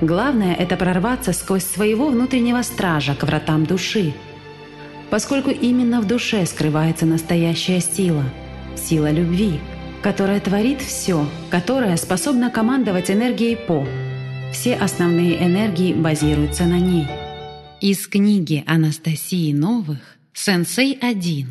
Главное – это прорваться сквозь своего внутреннего стража к вратам души, поскольку именно в душе скрывается настоящая сила – сила любви, которая творит все, которая способна командовать энергией По. Все основные энергии базируются на ней. Из книги Анастасии Новых «Сенсей 1»